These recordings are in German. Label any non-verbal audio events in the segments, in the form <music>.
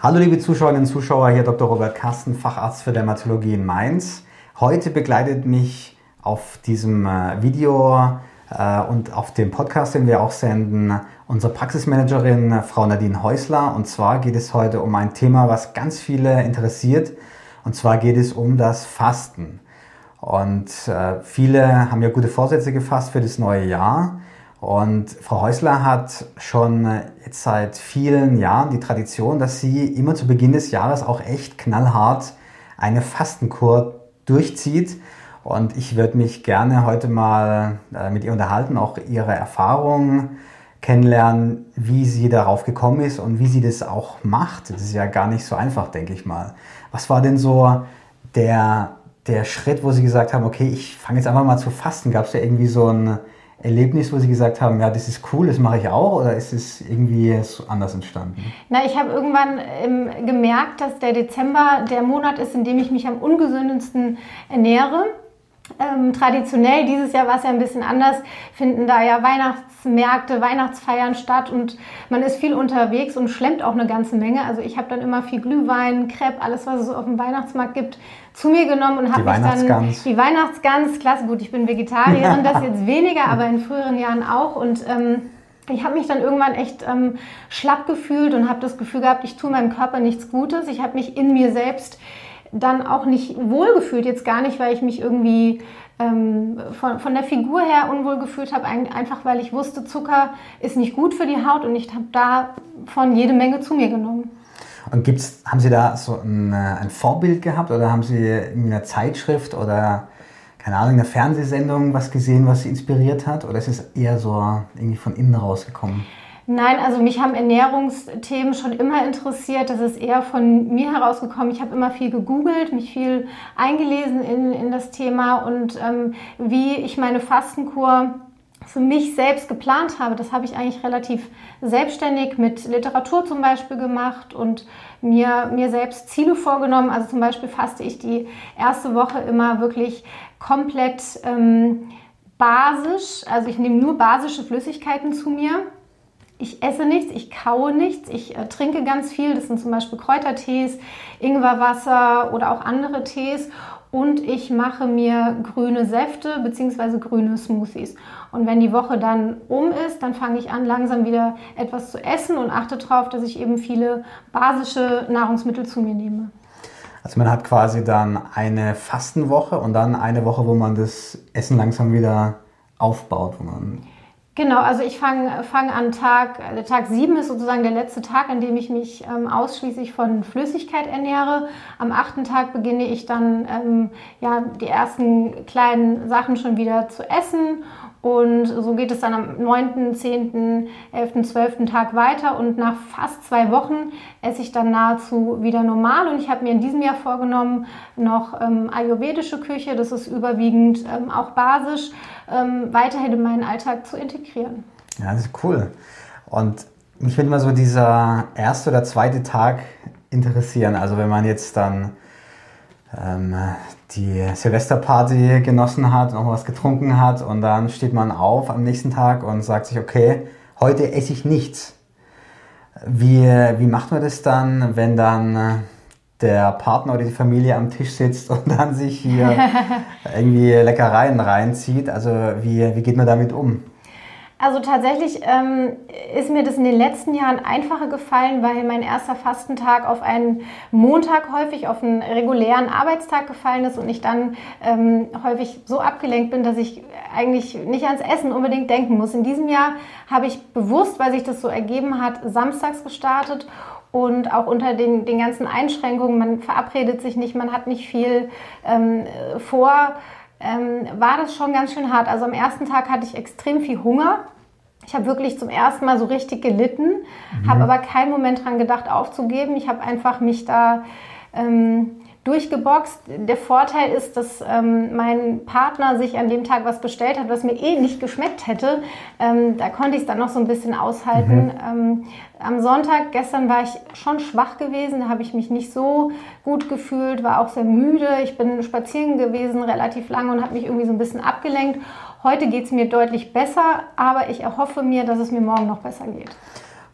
Hallo liebe Zuschauerinnen und Zuschauer, hier Dr. Robert Kasten, Facharzt für Dermatologie in Mainz. Heute begleitet mich auf diesem äh, Video äh, und auf dem Podcast, den wir auch senden, unsere Praxismanagerin Frau Nadine Häusler. Und zwar geht es heute um ein Thema, was ganz viele interessiert. Und zwar geht es um das Fasten. Und äh, viele haben ja gute Vorsätze gefasst für das neue Jahr. Und Frau Häusler hat schon jetzt seit vielen Jahren die Tradition, dass sie immer zu Beginn des Jahres auch echt knallhart eine Fastenkur durchzieht. Und ich würde mich gerne heute mal äh, mit ihr unterhalten, auch ihre Erfahrungen kennenlernen, wie sie darauf gekommen ist und wie sie das auch macht. Das ist ja gar nicht so einfach, denke ich mal. Was war denn so der, der Schritt, wo Sie gesagt haben, okay, ich fange jetzt einfach mal zu fasten? Gab es da irgendwie so ein Erlebnis, wo Sie gesagt haben, ja, das ist cool, das mache ich auch, oder ist es irgendwie anders entstanden? Na, ich habe irgendwann ähm, gemerkt, dass der Dezember der Monat ist, in dem ich mich am ungesündesten ernähre. Ähm, traditionell, dieses Jahr war es ja ein bisschen anders, finden da ja Weihnachtsmärkte, Weihnachtsfeiern statt und man ist viel unterwegs und schlemmt auch eine ganze Menge. Also ich habe dann immer viel Glühwein, Crepe, alles, was es auf dem Weihnachtsmarkt gibt, zu mir genommen und habe mich dann die Weihnachtsgans, klasse, gut, ich bin Vegetarierin, das jetzt weniger, aber in früheren Jahren auch und ähm, ich habe mich dann irgendwann echt ähm, schlapp gefühlt und habe das Gefühl gehabt, ich tue meinem Körper nichts Gutes. Ich habe mich in mir selbst dann auch nicht wohlgefühlt. Jetzt gar nicht, weil ich mich irgendwie ähm, von, von der Figur her unwohl gefühlt habe, einfach weil ich wusste, Zucker ist nicht gut für die Haut und ich habe davon jede Menge zu mir genommen. Und gibt's, haben Sie da so ein, äh, ein Vorbild gehabt oder haben Sie in einer Zeitschrift oder keine Ahnung, in einer Fernsehsendung was gesehen, was Sie inspiriert hat? Oder ist es eher so irgendwie von innen rausgekommen? Nein, also mich haben Ernährungsthemen schon immer interessiert. Das ist eher von mir herausgekommen. Ich habe immer viel gegoogelt, mich viel eingelesen in, in das Thema und ähm, wie ich meine Fastenkur für mich selbst geplant habe, das habe ich eigentlich relativ selbstständig mit Literatur zum Beispiel gemacht und mir, mir selbst Ziele vorgenommen. Also zum Beispiel faste ich die erste Woche immer wirklich komplett ähm, basisch. Also ich nehme nur basische Flüssigkeiten zu mir ich esse nichts, ich kaue nichts, ich äh, trinke ganz viel. Das sind zum Beispiel Kräutertees, Ingwerwasser oder auch andere Tees. Und ich mache mir grüne Säfte bzw. grüne Smoothies. Und wenn die Woche dann um ist, dann fange ich an, langsam wieder etwas zu essen und achte darauf, dass ich eben viele basische Nahrungsmittel zu mir nehme. Also man hat quasi dann eine Fastenwoche und dann eine Woche, wo man das Essen langsam wieder aufbaut, wo man Genau, also ich fange fang an Tag, der Tag 7 ist sozusagen der letzte Tag, an dem ich mich ähm, ausschließlich von Flüssigkeit ernähre. Am achten Tag beginne ich dann ähm, ja, die ersten kleinen Sachen schon wieder zu essen und so geht es dann am 9., 10., 11., 12. Tag weiter und nach fast zwei Wochen esse ich dann nahezu wieder normal. Und ich habe mir in diesem Jahr vorgenommen, noch ähm, ayurvedische Küche, das ist überwiegend ähm, auch basisch, ähm, weiterhin in meinen Alltag zu integrieren. Ja, das ist cool. Und mich würde mal so dieser erste oder zweite Tag interessieren. Also wenn man jetzt dann ähm, die Silvesterparty genossen hat, noch was getrunken hat und dann steht man auf am nächsten Tag und sagt sich, okay, heute esse ich nichts. Wie, wie macht man das dann, wenn dann der Partner oder die Familie am Tisch sitzt und <laughs> dann sich hier <laughs> irgendwie Leckereien reinzieht? Also wie, wie geht man damit um? Also tatsächlich ähm, ist mir das in den letzten Jahren einfacher gefallen, weil mein erster Fastentag auf einen Montag häufig auf einen regulären Arbeitstag gefallen ist und ich dann ähm, häufig so abgelenkt bin, dass ich eigentlich nicht ans Essen unbedingt denken muss. In diesem Jahr habe ich bewusst, weil sich das so ergeben hat, samstags gestartet und auch unter den, den ganzen Einschränkungen, man verabredet sich nicht, man hat nicht viel ähm, vor ähm, war das schon ganz schön hart. Also am ersten Tag hatte ich extrem viel Hunger. Ich habe wirklich zum ersten Mal so richtig gelitten, mhm. habe aber keinen Moment dran gedacht aufzugeben. Ich habe einfach mich da ähm, durchgeboxt. Der Vorteil ist, dass ähm, mein Partner sich an dem Tag was bestellt hat, was mir eh nicht geschmeckt hätte. Ähm, da konnte ich es dann noch so ein bisschen aushalten. Mhm. Ähm, am Sonntag, gestern war ich schon schwach gewesen, da habe ich mich nicht so gut gefühlt, war auch sehr müde. Ich bin spazieren gewesen relativ lange und habe mich irgendwie so ein bisschen abgelenkt. Heute geht es mir deutlich besser, aber ich erhoffe mir, dass es mir morgen noch besser geht.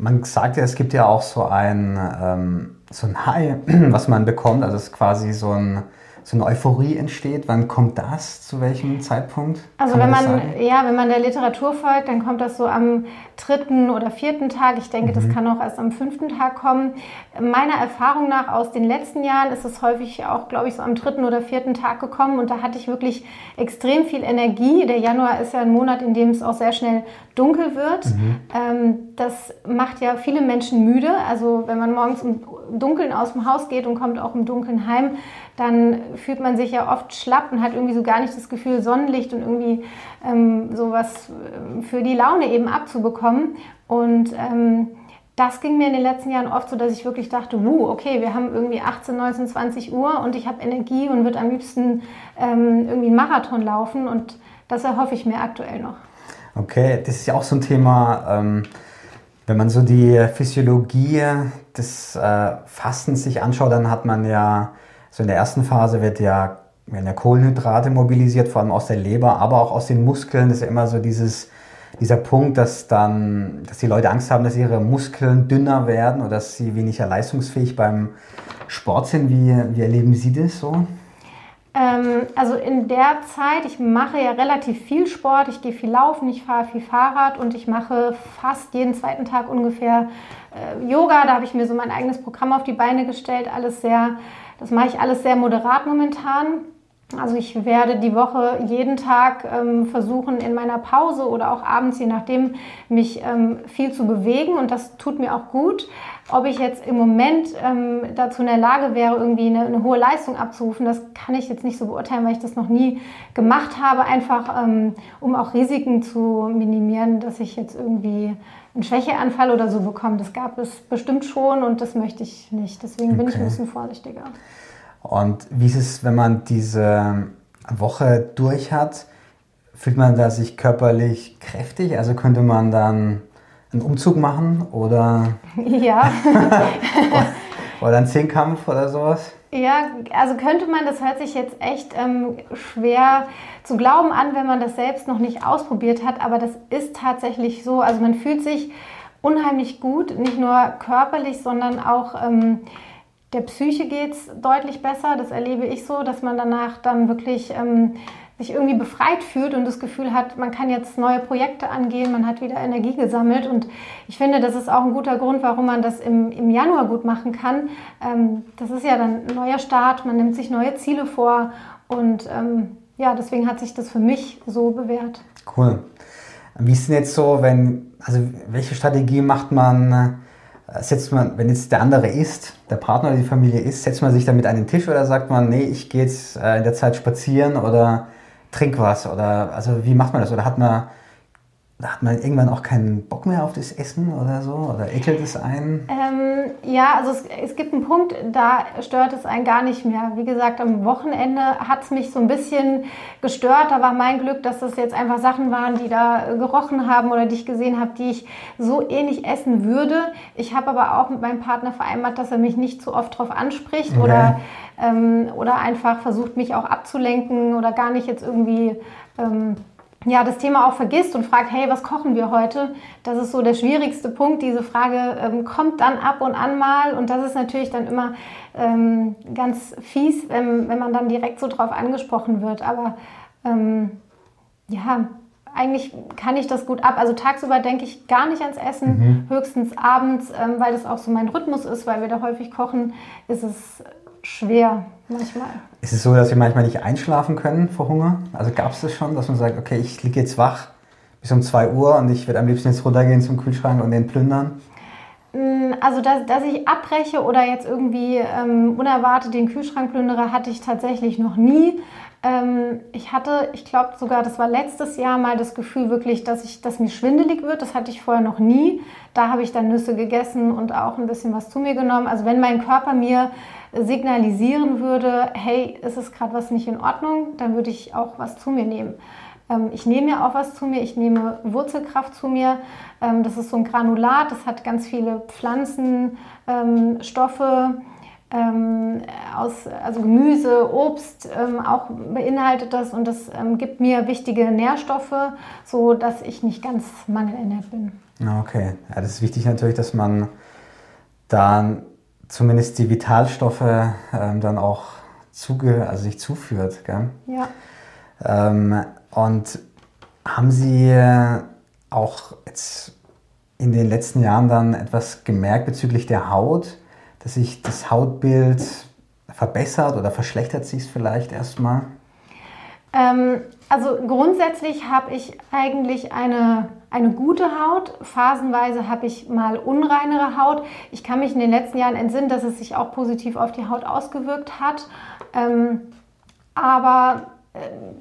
Man sagt ja, es gibt ja auch so ein, ähm, so ein High, <clears throat> was man bekommt. Also es ist quasi so, ein, so eine Euphorie entsteht. Wann kommt das? Zu welchem Zeitpunkt? Also Kann wenn man, das ja, wenn man der Literatur folgt, dann kommt das so am dritten oder vierten Tag. Ich denke, Mhm. das kann auch erst am fünften Tag kommen. Meiner Erfahrung nach aus den letzten Jahren ist es häufig auch, glaube ich, so am dritten oder vierten Tag gekommen. Und da hatte ich wirklich extrem viel Energie. Der Januar ist ja ein Monat, in dem es auch sehr schnell dunkel wird. Ähm, das macht ja viele Menschen müde. Also wenn man morgens im Dunkeln aus dem Haus geht und kommt auch im Dunkeln heim, dann fühlt man sich ja oft schlapp und hat irgendwie so gar nicht das Gefühl, Sonnenlicht und irgendwie ähm, sowas ähm, für die Laune eben abzubekommen. Und ähm, das ging mir in den letzten Jahren oft so, dass ich wirklich dachte, wuh, okay, wir haben irgendwie 18, 19, 20 Uhr und ich habe Energie und würde am liebsten ähm, irgendwie einen Marathon laufen und das erhoffe ich mir aktuell noch. Okay, das ist ja auch so ein Thema, ähm, wenn man so die Physiologie des äh, Fastens sich anschaut, dann hat man ja, so in der ersten Phase wird ja, werden ja Kohlenhydrate mobilisiert, vor allem aus der Leber, aber auch aus den Muskeln. Das ist ja immer so dieses, dieser Punkt, dass dann, dass die Leute Angst haben, dass ihre Muskeln dünner werden oder dass sie weniger leistungsfähig beim Sport sind. Wie, wie erleben Sie das so? Ähm, also in der Zeit, ich mache ja relativ viel Sport, ich gehe viel laufen, ich fahre viel Fahrrad und ich mache fast jeden zweiten Tag ungefähr äh, Yoga. Da habe ich mir so mein eigenes Programm auf die Beine gestellt. Alles sehr, das mache ich alles sehr moderat momentan. Also ich werde die Woche jeden Tag ähm, versuchen, in meiner Pause oder auch abends, je nachdem, mich ähm, viel zu bewegen und das tut mir auch gut. Ob ich jetzt im Moment ähm, dazu in der Lage wäre, irgendwie eine, eine, hohe Leistung abzurufen, das kann ich jetzt nicht so beurteilen, weil ich das noch nie gemacht habe, einfach ähm, um auch Risiken zu minimieren, dass ich jetzt irgendwie einen Schwächeanfall oder so bekomme. Das gab es bestimmt schon und das möchte ich nicht. Deswegen bin okay. ich ein bisschen vorsichtiger. Und wie ist es, wenn man diese Woche durch hat? Fühlt man da sich körperlich kräftig? Also könnte man dann einen Umzug machen oder, <laughs> ja. <laughs> oder einen Zehnkampf oder sowas? Ja, also könnte man, das hört sich jetzt echt ähm, schwer zu glauben an, wenn man das selbst noch nicht ausprobiert hat, aber das ist tatsächlich so. Also man fühlt sich unheimlich gut, nicht nur körperlich, sondern auch ähm, der Psyche geht es deutlich besser. Das erlebe ich so, dass man danach dann wirklich ähm, sich irgendwie befreit fühlt und das Gefühl hat, man kann jetzt neue Projekte angehen, man hat wieder Energie gesammelt. Und ich finde, das ist auch ein guter Grund, warum man das im, im Januar gut machen kann. Ähm, das ist ja dann ein neuer Start, man nimmt sich neue Ziele vor und ähm, ja, deswegen hat sich das für mich so bewährt. Cool. Wie ist denn jetzt so, wenn, also welche Strategie macht man? Setzt man, wenn jetzt der andere isst, der Partner oder die Familie isst, setzt man sich dann mit an den Tisch oder sagt man, nee, ich gehe jetzt in der Zeit spazieren oder trink was oder also wie macht man das? Oder hat man, hat man irgendwann auch keinen Bock mehr auf das Essen oder so? Oder ekelt es einen? Ähm, ja, also es, es, gibt einen Punkt, da stört es einen gar nicht mehr. Wie gesagt, am Wochenende hat es mich so ein bisschen gestört. Da war mein Glück, dass das jetzt einfach Sachen waren, die da gerochen haben oder die ich gesehen habe, die ich so ähnlich essen würde. Ich habe aber auch mit meinem Partner vereinbart, dass er mich nicht zu oft darauf anspricht okay. oder, ähm, oder einfach versucht, mich auch abzulenken oder gar nicht jetzt irgendwie... Ähm, ja, das Thema auch vergisst und fragt, hey, was kochen wir heute? Das ist so der schwierigste Punkt. Diese Frage ähm, kommt dann ab und an mal und das ist natürlich dann immer ähm, ganz fies, wenn, wenn man dann direkt so drauf angesprochen wird. Aber ähm, ja, eigentlich kann ich das gut ab. Also tagsüber denke ich gar nicht ans Essen, mhm. höchstens abends, ähm, weil das auch so mein Rhythmus ist, weil wir da häufig kochen, ist es schwer manchmal. Ist es so, dass wir manchmal nicht einschlafen können vor Hunger? Also gab es das schon, dass man sagt, okay, ich liege jetzt wach bis um 2 Uhr und ich würde am liebsten jetzt runtergehen zum Kühlschrank und den plündern? Also, dass, dass ich abbreche oder jetzt irgendwie ähm, unerwartet den Kühlschrank plündere, hatte ich tatsächlich noch nie. Ähm, ich hatte, ich glaube sogar, das war letztes Jahr mal das Gefühl wirklich, dass, ich, dass mir schwindelig wird. Das hatte ich vorher noch nie. Da habe ich dann Nüsse gegessen und auch ein bisschen was zu mir genommen. Also wenn mein Körper mir signalisieren würde, hey, ist es gerade was nicht in Ordnung, dann würde ich auch was zu mir nehmen. Ähm, ich nehme ja auch was zu mir, ich nehme Wurzelkraft zu mir. Ähm, das ist so ein Granulat, das hat ganz viele Pflanzenstoffe. Ähm, aus, also Gemüse, Obst ähm, auch beinhaltet das und das ähm, gibt mir wichtige Nährstoffe, so dass ich nicht ganz mangelernährt bin. Okay, ja, das ist wichtig natürlich, dass man dann zumindest die Vitalstoffe ähm, dann auch zuge also sich zuführt. Gell? Ja. Ähm, und haben Sie auch jetzt in den letzten Jahren dann etwas gemerkt bezüglich der Haut, dass sich das Hautbild verbessert oder verschlechtert sich es vielleicht erstmal? Ähm, also grundsätzlich habe ich eigentlich eine, eine gute Haut. Phasenweise habe ich mal unreinere Haut. Ich kann mich in den letzten Jahren entsinnen, dass es sich auch positiv auf die Haut ausgewirkt hat. Ähm, aber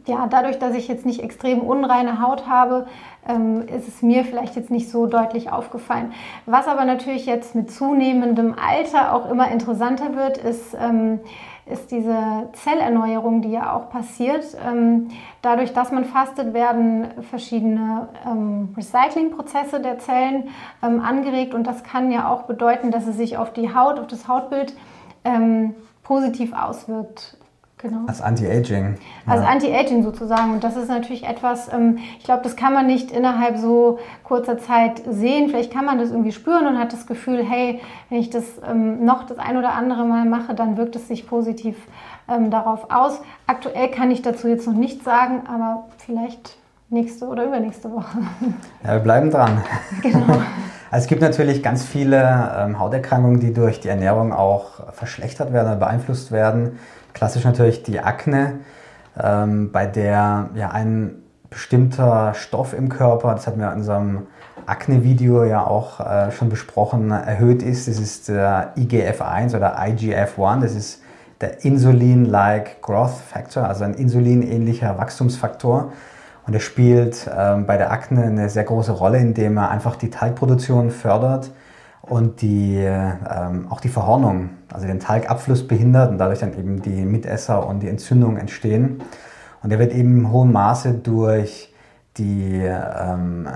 ja, dadurch, dass ich jetzt nicht extrem unreine Haut habe, ähm, ist es mir vielleicht jetzt nicht so deutlich aufgefallen. Was aber natürlich jetzt mit zunehmendem Alter auch immer interessanter wird, ist, ähm, ist diese Zellerneuerung, die ja auch passiert. Ähm, dadurch, dass man fastet, werden verschiedene ähm, Recyclingprozesse der Zellen ähm, angeregt und das kann ja auch bedeuten, dass es sich auf die Haut, auf das Hautbild ähm, positiv auswirkt. Genau. Als Anti-Aging. Als ja. Anti-Aging sozusagen. Und das ist natürlich etwas, ähm, ich glaube, das kann man nicht innerhalb so kurzer Zeit sehen. Vielleicht kann man das irgendwie spüren und hat das Gefühl, hey, wenn ich das ähm, noch das ein oder andere Mal mache, dann wirkt es sich positiv ähm, darauf aus. Aktuell kann ich dazu jetzt noch nichts sagen, aber vielleicht nächste oder übernächste Woche. Ja, wir bleiben dran. <laughs> Genau. Also es gibt natürlich ganz viele ähm, Hauterkrankungen, die durch die Ernährung auch verschlechtert werden oder beeinflusst werden. Klassisch natürlich die Akne, ähm, bei der ja ein bestimmter Stoff im Körper, das hatten wir in unserem Akne-Video ja auch äh, schon besprochen, erhöht ist. Das ist der IGF-1 oder IGF-1. Das ist der Insulin-like Growth Factor, also ein insulinähnlicher Wachstumsfaktor. Und er spielt ähm, bei der Akne eine sehr große Rolle, indem er einfach die Talgproduktion fördert und die, ähm, auch die Verhornung, also den Talgabfluss behindert und dadurch dann eben die Mitesser und die Entzündung entstehen. Und der wird eben im hohen Maße durch die ähm,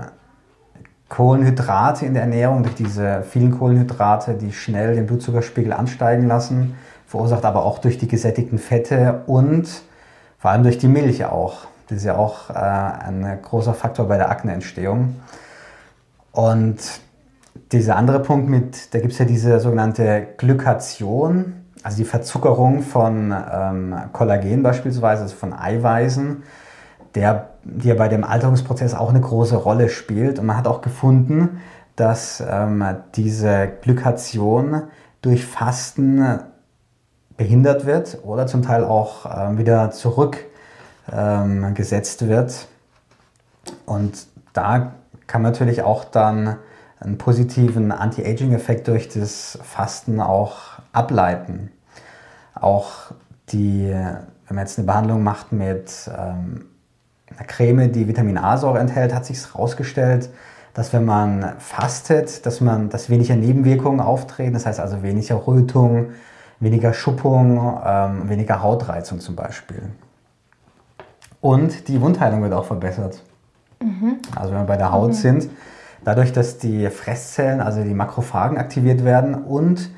Kohlenhydrate in der Ernährung, durch diese vielen Kohlenhydrate, die schnell den Blutzuckerspiegel ansteigen lassen, verursacht aber auch durch die gesättigten Fette und vor allem durch die Milch auch. Das ist ja auch äh, ein großer Faktor bei der Akneentstehung. Und dieser andere Punkt mit, da gibt es ja diese sogenannte Glykation, also die Verzuckerung von ähm, Kollagen beispielsweise, also von Eiweißen, der, die ja bei dem Alterungsprozess auch eine große Rolle spielt. Und man hat auch gefunden, dass ähm, diese Glykation durch Fasten behindert wird oder zum Teil auch ähm, wieder zurückgesetzt ähm, wird. Und da kann man natürlich auch dann einen positiven Anti-Aging-Effekt durch das Fasten auch ableiten. Auch die, wenn man jetzt eine Behandlung macht mit ähm, einer Creme, die Vitamin A-Säure enthält, hat sich herausgestellt, dass wenn man fastet, dass man, dass weniger Nebenwirkungen auftreten, das heißt also weniger Rötung, weniger Schuppung, ähm, weniger Hautreizung zum Beispiel. Und die Wundheilung wird auch verbessert. Mhm. Also wenn wir bei der Haut mhm. sind, dadurch, dass die Fresszellen, also die Makrophagen aktiviert werden und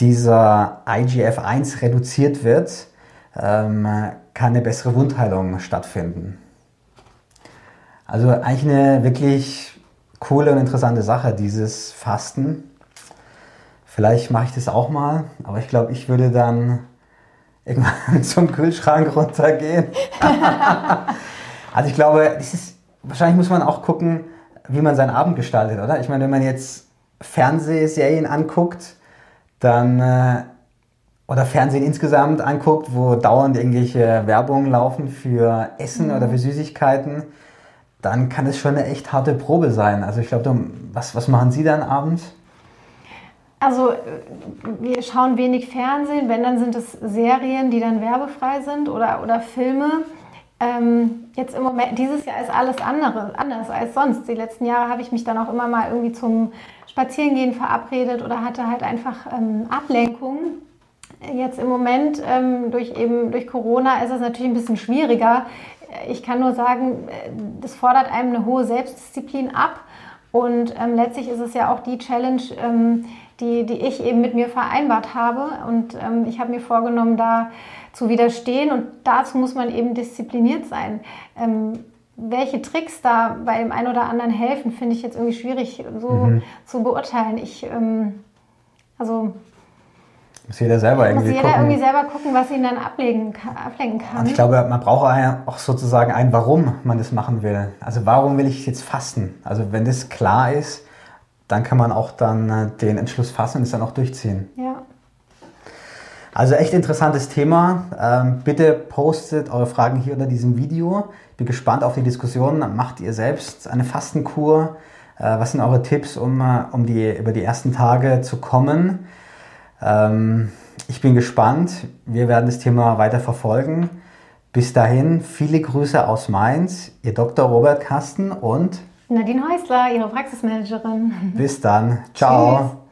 dieser IGF-1 reduziert wird, ähm, kann eine bessere Wundheilung stattfinden. Also eigentlich eine wirklich coole und interessante Sache, dieses Fasten. Vielleicht mache ich das auch mal, aber ich glaube, ich würde dann irgendwann <laughs> zum Kühlschrank runtergehen. <laughs> also ich glaube, ist, wahrscheinlich muss man auch gucken, wie man seinen Abend gestaltet, oder? Ich meine, wenn man jetzt Fernsehserien anguckt, dann äh, oder Fernsehen insgesamt anguckt, wo dauernd irgendwelche Werbungen laufen für Essen mhm. oder für Süßigkeiten, dann kann es schon eine echt harte Probe sein. Also ich glaube, was, was machen Sie dann abends? Also wir schauen wenig Fernsehen, wenn dann sind es Serien, die dann werbefrei sind oder, oder Filme. Ähm, jetzt im Moment, dieses Jahr ist alles andere, anders als sonst. Die letzten Jahre habe ich mich dann auch immer mal irgendwie zum Spazierengehen verabredet oder hatte halt einfach ähm, Ablenkung. Jetzt im Moment ähm, durch eben durch Corona ist es natürlich ein bisschen schwieriger. Ich kann nur sagen, äh, das fordert einem eine hohe Selbstdisziplin ab. Und ähm, letztlich ist es ja auch die Challenge, ähm, die, die ich eben mit mir vereinbart habe. Und ähm, ich habe mir vorgenommen, da zu widerstehen. Und dazu muss man eben diszipliniert sein. Ähm, welche Tricks da bei dem einen oder anderen helfen, finde ich jetzt irgendwie schwierig so mhm. zu beurteilen. Ich, ähm, also muss jeder selber irgendwie muss jeder gucken. irgendwie selber gucken, was ihn dann ablegen, ablenken kann. Und ich glaube, man braucht auch sozusagen ein, warum man das machen will. Also warum will ich jetzt fasten? Also wenn das klar ist, dann kann man auch dann äh, den Entschluss fassen und es dann auch durchziehen. Ja. Also echt interessantes Thema. Ähm, bitte postet eure Fragen hier unter diesem Video. Ich bin gespannt auf die Diskussion. Macht ihr selbst eine Fastenkur? Äh, was sind eure Tipps, um, äh, um die, über die ersten Tage zu kommen? Ähm, ich bin gespannt. Wir werden das Thema weiter verfolgen. Bis dahin, viele Grüße aus Mainz, Ihr Dr. Robert Kasten und Nadine Häusler, Ihre Praxismanagerin. Bis dann. Ciao. Tschüss.